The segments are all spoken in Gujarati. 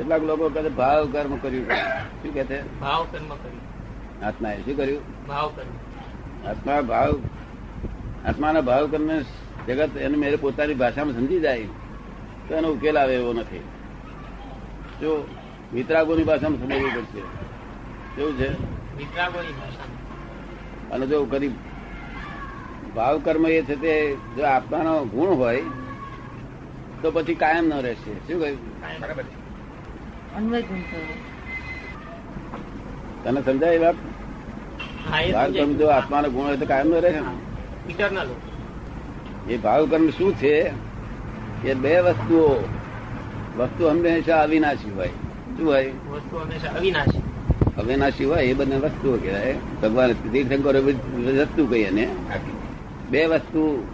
કેટલાક લોકો કહે ભાવ કર્મ કર્યું. શું કે છે? ભાવ કર્મ કર્યું. આત્માએ શું કર્યું? ભાવ કર્મ. આત્મા ભાવ આત્માના ભાવ કર્મ જગત એને મેરે પોતાની ભાષામાં સમજી જાય તો એનો ઉકેલ આવે એવો નથી. જો વિતરાગોની ભાષામાં સમજવું પડશે. કેવું છે? અને જો કદી ભાવ કર્મ એ છે તે જો આત્માનો ગુણ હોય તો પછી કાયમ ન રહેશે. શું કહ્યું? કાયમ. બરાબર અન્વય ગુણ થયો તને સમજાય વાત? ભાવ કર્મ જો આત્માનો ગુણ હોય તો કાયમ ન રહે. ને એ ભાવ કર્મ શું છે? એ બે વસ્તુઓ. વસ્તુ હંમેશા અવિનાશી હોય. શું હોય? વસ્તુ હંમેશા અવિનાશી. અવિનાશી હોય એ બંને વસ્તુઓ કહેવાય. ભગવાન તીર્થંકર વસ્તુ કહીએ એને. બે વસ્તુ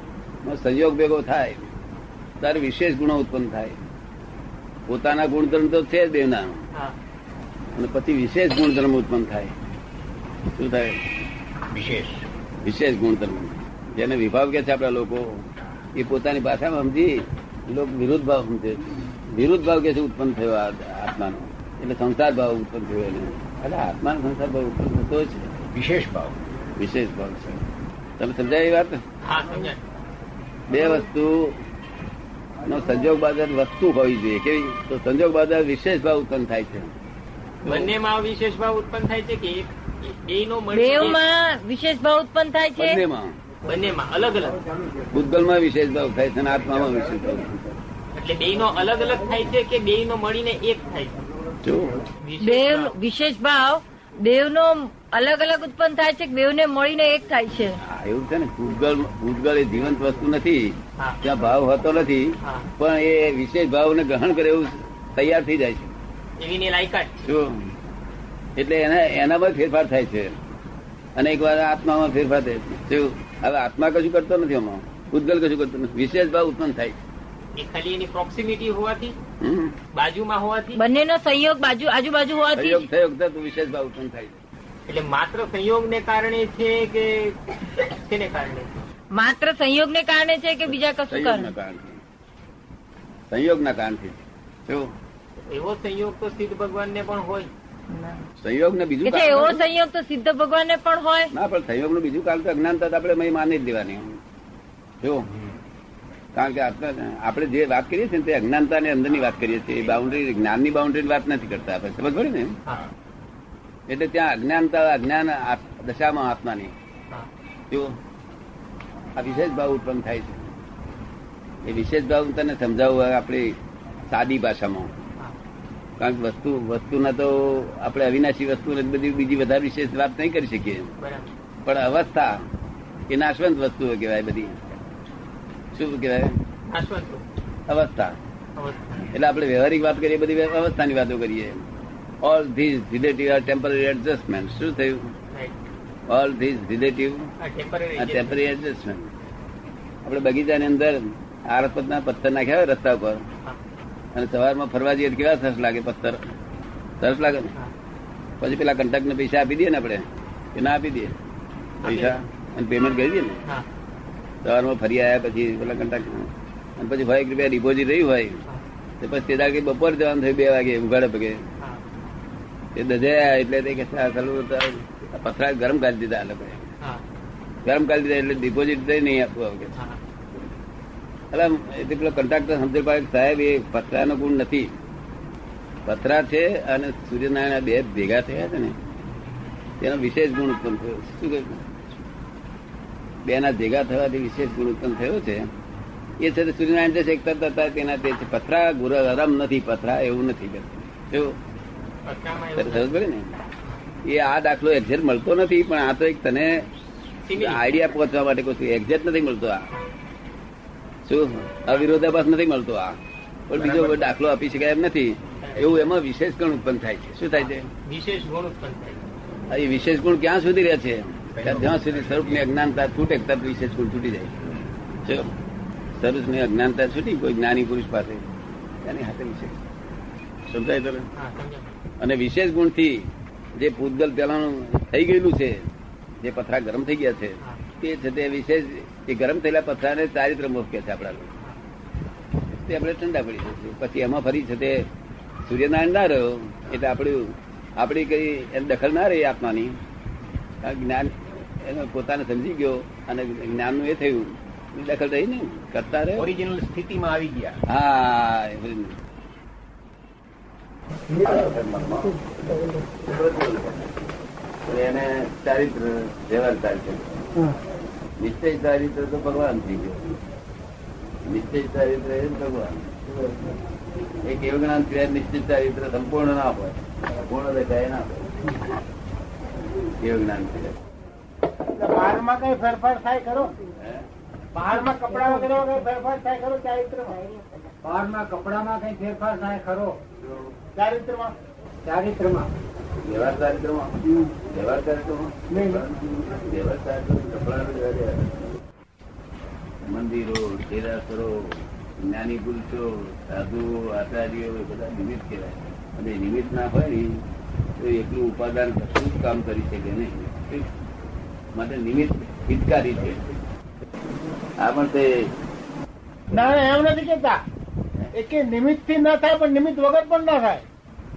નો સંયોગ ભેગો થાય. ત્યારે વિશેષ ગુણો ઉત્પન્ન થાય. પોતાના ગુણધર્મ તો છે જ બેના અને પછી વિશેષ ગુણધર્મ ઉત્પન્ન થાય. શું થાય? વિશેષ. વિશેષ ગુણધર્મ. જેને વિભાવ કે છે આપણા લોકો એ પોતાની ભાષામાં સમજી લોકો વિરુદ્ધ ભાવ સમજે. વિરુદ્ધ ભાવ કે છે ઉત્પન્ન થયો આ આત્માનો. એટલે સંસાર ભાવ ઉત્પન્ન થયો એને. એટલે આત્માનો સંસાર ભાવ ઉત્પન્ન થતો છે. વિશેષ ભાવ. વિશેષ ભાવ છે. તમે સમજાય એ વાત? હા બે વસ્તુ સંજોગ બાજાર વસ્તુ હોવી જોઈએ. કેવી? તો સંજોગ બાજાર વિશેષ ભાવ ઉત્પન્ન થાય છે. બંનેમાં વિશેષ ભાવ ઉત્પન્ન થાય છે કે વિશેષ ભાવ ઉત્પન્ન થાય છે? બંનેમાં. બંનેમાં અલગ અલગ. ભૂતગલમાં વિશેષ ભાવ થાય છે અને આત્મામાં વિશેષ ભાવ એટલે બે નો અલગ અલગ થાય છે કે બેનો મળીને એક થાય છે? દેવ ભાવ. વિશેષ ભાવ દેવનો અલગ અલગ ઉત્પન્ન થાય છે કે બેવને મળીને એક થાય છે? એવું છે ને. ભૂતગળ ભૂતગળ એ જીવંત વસ્તુ નથી. ત્યાં ભાવ હોતો નથી. પણ એ વિશેષ ભાવને ગ્રહણ કરે એવું તૈયાર થઈ જાય છે. લાયકાત એટલે એના એનામાં ફેરફાર થાય છે. અને એક વાર આત્મામાં ફેરફાર થાય છે. શું હવે આત્મા કશું કરતો નથી આમાં. ભૂતગળ કશું કરતો નથી. વિશેષ ભાવ ઉત્પન્ન થાય છે. એ ખાલી એની પ્રોક્સિમિટી હોવાથી. બાજુમાં હોવાથી? બંનેનો સંયોગ બાજુ આજુબાજુ હોવાથી સંયોગ થયો તો વિશેષ ભાવ ઉત્પન્ન થાય છે. એટલે માત્ર સંયોગને કારણે છે કે તેને કારણે? માત્ર સંયોગને કારણે છે કે બીજા કશું કારણે? સંયોગના કારણથી એવો સંયોગ તો સિદ્ધ ભગવાનને પણ હોય. સંયોગ ને બીજું કારણ એવો. સંયોગ તો સિદ્ધ ભગવાનને પણ હોય. ના પણ સંયોગનું બીજું કારણ તો અજ્ઞાનતા આપણે મય માની જ દેવાની. જો? કારણ કે આપણે જે વાત કરીએ છીએ ને તે અજ્ઞાનતા ની અંદરની વાત કરીએ છીએ. બાઉન્ડ્રી જ્ઞાનની બાઉન્ડ્રી વાત નથી કરતા આપણે. સમજ પડે ને? હા. એટલે ત્યાં અજ્ઞાનતા અજ્ઞાન દશામાં આત્માની. જો આ વિશેષ ભાવ ઉત્પન્ન થાય છે. એ વિશેષ ભાવ તને સમજાવું આપણી સાદી ભાષામાં. કારણ કે વસ્તુ વસ્તુના તો આપણે અવિનાશી વસ્તુ બધી બીજી વધારે વિશેષ વાત નહીં કરી શકીએ. પણ અવસ્થા એ નાશવંત વસ્તુઓ કહેવાય બધી. શું કહેવાય? અવસ્થા. અવસ્થા. એટલે આપણે વ્યવહારિક વાત કરીએ બધી અવસ્થાની વાતો કરીએ. All these relative are temporary adjustment શું થયું ઓલ ધીઝ રિલેટિવ આ ટેમ્પરરી એડજસ્ટમેન્ટ આપણે બગીચાની અંદર આરપતના પથ્થર નાખ્યા હોય રસ્તા ઉપર. અને સવારમાં ફરવા જઈએ કેવા સરસ લાગે પથ્થર? સરસ લાગે ને? પછી પેલા કંટકને પૈસા આપી દઈએ ને આપણે. કે ના આપી દઈએ? પૈસા? અને પેમેન્ટ કરી દઈએ ને? સવારમાં ફરી આવ્યા પછી પેલા કંટક અને પછી ભાઈ એક રૂપિયા ડિપોઝિટ રહ્યું હોય. તો પછી તે દાડે બપોર જવાનું થયું બે વાગે ઉઘાડે પગે. એ દજાયા એટલે તે કે "આ સાલું તો આ પથરા ગરમ કરી દીધા આ લોકોએ. ગરમ કરી દીધા એટલે ડિપોઝિટ દઈ નહીં આપવું આવે એટલે એટલે પેલો કન્ટ્રાક્ટર સમજે પાડે સાહેબ એ પથરાનો ગુણ નથી. પથરા છે અને સૂર્યનારાયણ બે ભેગા થયા છે ને તેનો વિશેષ ગુણ ઉત્પન્ન થયો. શું કહ્યું? બે ના ભેગા થવાથી વિશેષ ગુણ ઉત્પન્ન થયો છે. એ છે સૂર્યનારાયણ જે શેકતા હતા તેના તે પથરા ગુર ગરમ નથી પથરા એવું નથી કરતું. ને? એ આ દાખલો એક્ઝેક્ટ મળતો નથી પણ આ તો એક તને આઈડિયા પહોંચવા માટે કોઈ એક્ઝેક્ટ નથી મળતો આ. શું? અવિરોધાભાસ નથી મળતો આ. પણ બીજો દાખલો આપી શકાય એમ નથી. એવું એમાં વિશેષ ગુણ ઉત્પન્ન થાય છે. શું થાય છે? વિશેષ ગુણ ઉત્પન્ન થાય એ વિશેષ ગુણ ક્યાં સુધી રહે છે? જ્યાં સુધી સ્વરૂપની અજ્ઞાનતા છૂટે ત્યાં વિશેષ ગુણ છૂટી જાય. સ્વરૂપની અજ્ઞાનતા છૂટી કોઈ જ્ઞાની પુરુષ પાસે. એની હાથે વિશેષ. સમજાય તને? અને વિશેષ ગુણથી જે પૂતગલ પેલાનું થઈ ગયેલું છે જે પથરા ગરમ થઈ ગયા છે તે છે તે વિશેષ એ ગરમ થયેલા પથરાને ચારિત્ર મુખ કે છે આપણા તે આપણે ઠંડા પડી જશે પછી એમાં ફરી છે તે સૂર્યનારાયણ ના રહ્યો એટલે આપણું આપણી કઈ એને દખલ ના રહી આત્માની. જ્ઞાન એનો પોતાને સમજી ગયો અને જ્ઞાનનું એ થયું. દખલ રહી ને કરતા રહ્યો. ઓરિજિનલ સ્થિતિમાં આવી ગયા. હા. એને ચારિત્ર વ્યવહાર ચારિત્ર. નિશ્ચય ચારિત્ર તો ભગવાન થઈ ગયો. નિશ્ચય ચારિત્ર એ ભગવાન. એક એવું જ્ઞાન સિવાય નિશ્ચિત ચારિત્ર સંપૂર્ણ ના હોય પૂર્ણ દેખાય ના હોય. એવું જ્ઞાન સિવાય બહારમાં કઈ ફેરફાર થાય ખરો? બહારમાં કપડા વગેરે ફેરફાર થાય ખરો ચારિત્રમાં? બહારના કપડામાં કઈ ફેરફાર થાય ખરો? ચારિત્રમાં ચારિત્રમાં વ્યવહાર ચારિત્રમાં વ્યવહાર ચારિત્રમાં વ્યવહાર ચારિત્ર મંદિરો દેરાસરો જ્ઞાની પુરુષો સાધુઓ આચાર્યો એ બધા નિમિત્ત કહેવાય. અને નિમિત્ત ના હોય ને તો એટલું ઉપાદાન કશું જ કામ કરી શકે નહીં. માટે નિમિત્ત હિતકારી છે. આ પણ તે ના ના, એમ નથી કેતા એ કે નિમિત્તથી ના થાય પણ નિમિત્ત વગર પણ ના થાય.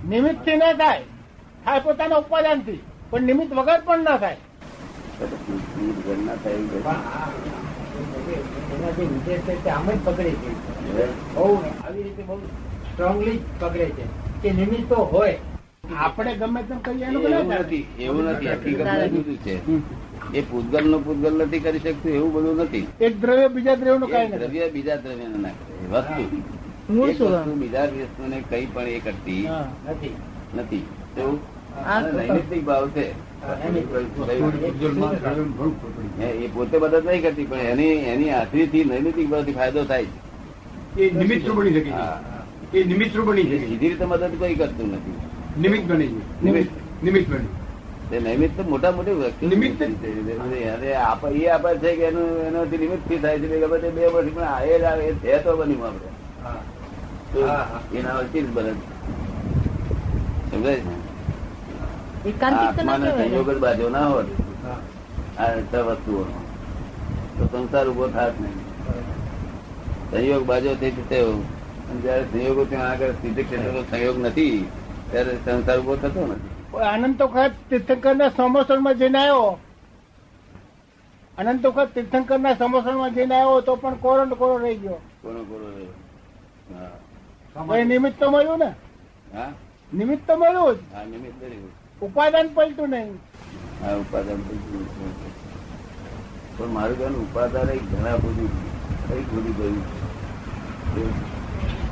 નિમિત્તથી ના થાય થાય પોતાના ઉપાદાનથી પણ નિમિત્ત વગર પણ ના થાય. નિમિત્ત વગર ના થાય એવું કશું. એના જે વિશેષ છે તે આમ જ પકડે છે બહુ આવી રીતે બહુ સ્ટ્રોંગલી પકડે છે કે નિમિત્તો હોય આપણે ગમે તેમ એવું નથી એવું નથી હકીકતમાં જુદું છે. એ પૂતગલનું પૂતગલ નથી કરી શકતું એવું બધું નથી. એક દ્રવ્ય બીજા દ્રવ્યનું દ્રવ્ય બીજા દ્રવ્ય ના વસ્તુ. મૂળ વસ્તુ બીજા કઈ પણ એ કરતી નથી નથી તો ભાવ છે એ પોતે મદદ નહીં કરતી પણ એની એની હાજરીથી નૈમિત્તિક ભાવથી ફાયદો થાય છે. એ નિમિત્ત બની શકે છે એ નિમિત્ત બની શકે સીધી રીતે મદદ કોઈ કરતું નથી નિમિત્ત બની નિમિત્ત. નિમિત્ત બની નૈમિત્ત તો મોટા મોટી વ્યક્તિ નિમિત્ત? અરે આપ એ આપે છે કે એનું એનાથી નિમિત્તથી થાય છે બે વર્ષ પણ આ એ જ આવે, એ તો બન્યું આપણે. એના વચ્ચે જ બને સમજાય છે? એકાંતિક તો ના આત્માને સંયોગ જ બાજુ ના હોત આ વસ્તુઓનો તો સંસાર ઊભો થાત નહીં. સંયોગ બાજુ થઈ થયો જયારે સંયોગો ત્યાં આગળ સિદ્ધ ક્ષેત્રનો સંયોગ નથી ત્યારે સંસાર ઊભો થતો નથી. આનંદ તો વખત તીર્થંકર ના સમોસણમાં જઈને આવ્યો. અનંત વખત તીર્થંકર ના સમોસણમાં જઈને આવ્યો તો પણ કોરો ને કોરો રહી ગયો. કોનો કોરો રહ્યો હા. એ નિમિત્ત તો મળ્યું ને? હા? નિમિત્ત તો મળ્યું જ. નિમિત્ત ઉપાદાન પલટું નહીં. હા ઉપાદાન પલટું પણ મારું કહેવાનું ઉપાદાન એ ઘણા બધું કઈ બધું ગયું.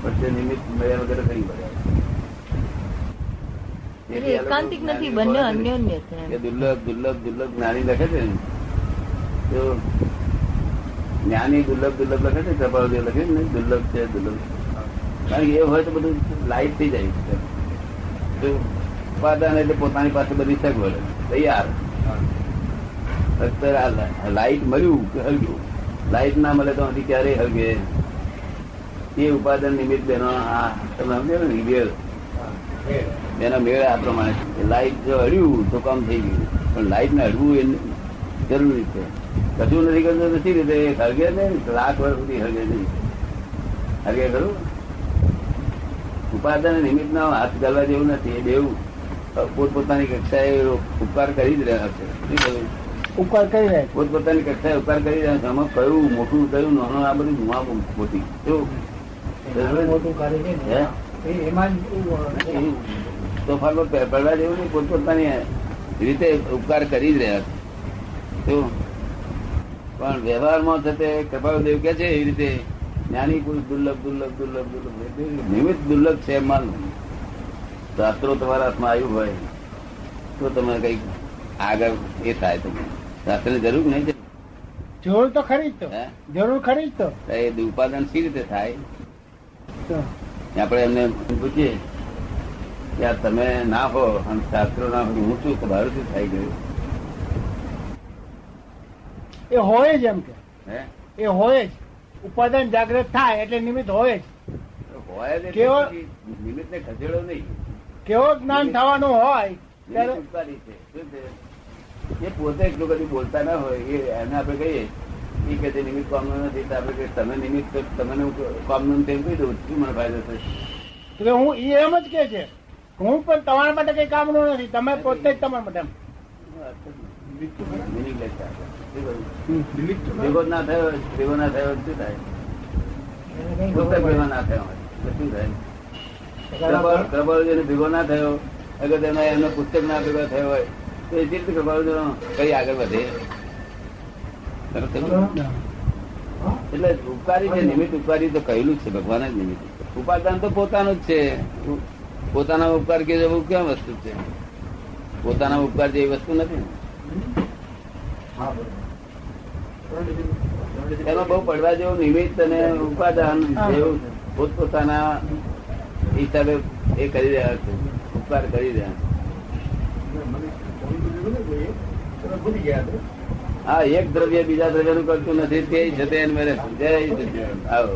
પણ તે નિમિત્ત મળ્યા વગર કઈ મળ્યા એકાંતિક નથી બંને અન્યોન્ય છે દુર્લભ દુર્લભ દુર્લભ જ્ઞાની લખે છે ને? તો જ્ઞાની દુર્લભ દુર્લભ લખે છે? કપાળદેવ લખે છે ને? દુર્લભ છે દુર્લભ કારણ કે એ હોય તો બધું લાઈટ થઈ જાય ઉપાદાન એટલે પોતાની પાસે બધી સગવડ તૈયાર. ફક્ત લાઈટ મળ્યું કે હલગ્યું? લાઈટ ના મળે તો અહીંથી ક્યારેય હલગે? એ ઉપાદન નિમિત્ત બેનો આ તમે સમજો ને વેળ એના મેળ આ પ્રમાણે છે. લાઈટ જો હળ્યું તો કામ થઈ ગયું. પણ લાઈટ ને હળવું એ જરૂરી છે. કશું નથી કરતું નથી રીતે? હળગે નહીં લાખ વર્ષ સુધી હળગે નહીં. હળગે ખરું? ઉપાદાન નિમિત્ત ના હાથ ગાલવા જેવું નથી એ બેવું પોતપોતાની કક્ષાએ ઉપકાર કરી જ રહ્યા છે. ઉપકાર કરી રહ્યા પોતપોતાની કક્ષાએ ઉપકાર કરી રહ્યા છે. આમાં કયું મોટું કયું નાનું આ બધું ધુમા મોટી. તોફાનમાં પડવા જેવું નહીં પોતપોતાની રીતે ઉપકાર કરી જ રહ્યા છે? પણ વ્યવહારમાં થતે કપાળદેવ કે છે એવી રીતે જ્ઞાની પુરુષ દુર્લભ દુર્લભ દુર્લભ દુર્લભ. નિમિત્ત દુર્લભ છે એમ માનવું શાસ્ત્રો તમારા હાથમાં આવ્યું હોય. તો તમે કંઈક આગળ એ થાય તમે શાસ્ત્રની જરૂર નહીં જરૂર તો ખરી તો. જરૂર ખરી તો. એ ઉપાદાન સી રીતે થાય? આપણે એમને પૂછીએ કે આ તમે ના હો અને શાસ્ત્રો ના હો છું તો મારું શું થઈ ગયું? એ હોય જ એમ કે. હે? એ હોય જ. ઉપાદાન જાગૃત થાય એટલે નિમિત્ત હોય જ. હોય કેવો- નિમિત્ત ને ખસેડો નહીં. કેવો જ્ઞાન થવાનું હોય એ પોતે એટલું કદી બોલતા ના હોય એ એને આપણે કહીએ. એ કે તે નિમિત્ત કામનું નથી તો આપણે કહીએ, તમે નિમિત્ત તમને કામનું તેમ કહી દઉં શું મને ફાયદો થશે? તો હું એ એમ જ કે છે હું પણ તમારા માટે કઈ કામનું નથી તમે પોતે જ તમારા માટે. ભેગો ના થયો ભેગો ના થયો શું થાય ભેગો ના થયો શું થાય પ્રબળ ભેગો ના થયો અગર તેનો એમનો પુસ્તક ના ભેગો થયો હોય તો એ રીતે કઈ આગળ વધે એટલે ઉપકારી છે નિમિત્ત ઉપકારી તો કહેલું જ છે ભગવાન જ નિમિત્ત ઉપાદાન તો પોતાનું જ છે. પોતાના ઉપકાર કે જેવું ક્યાં વસ્તુ છે? પોતાના ઉપકાર જેવી વસ્તુ નથી ને? એમાં બહુ પડવા જેવું નિમિત્ત અને ઉપાદાન જેવું પોતપોતાના હિસાબે એ કરી રહ્યા છે. ઉપકાર કરી રહ્યા હા એક દ્રવ્ય બીજા દ્રવ્યનું કરતું નથી તે જતે. આવો.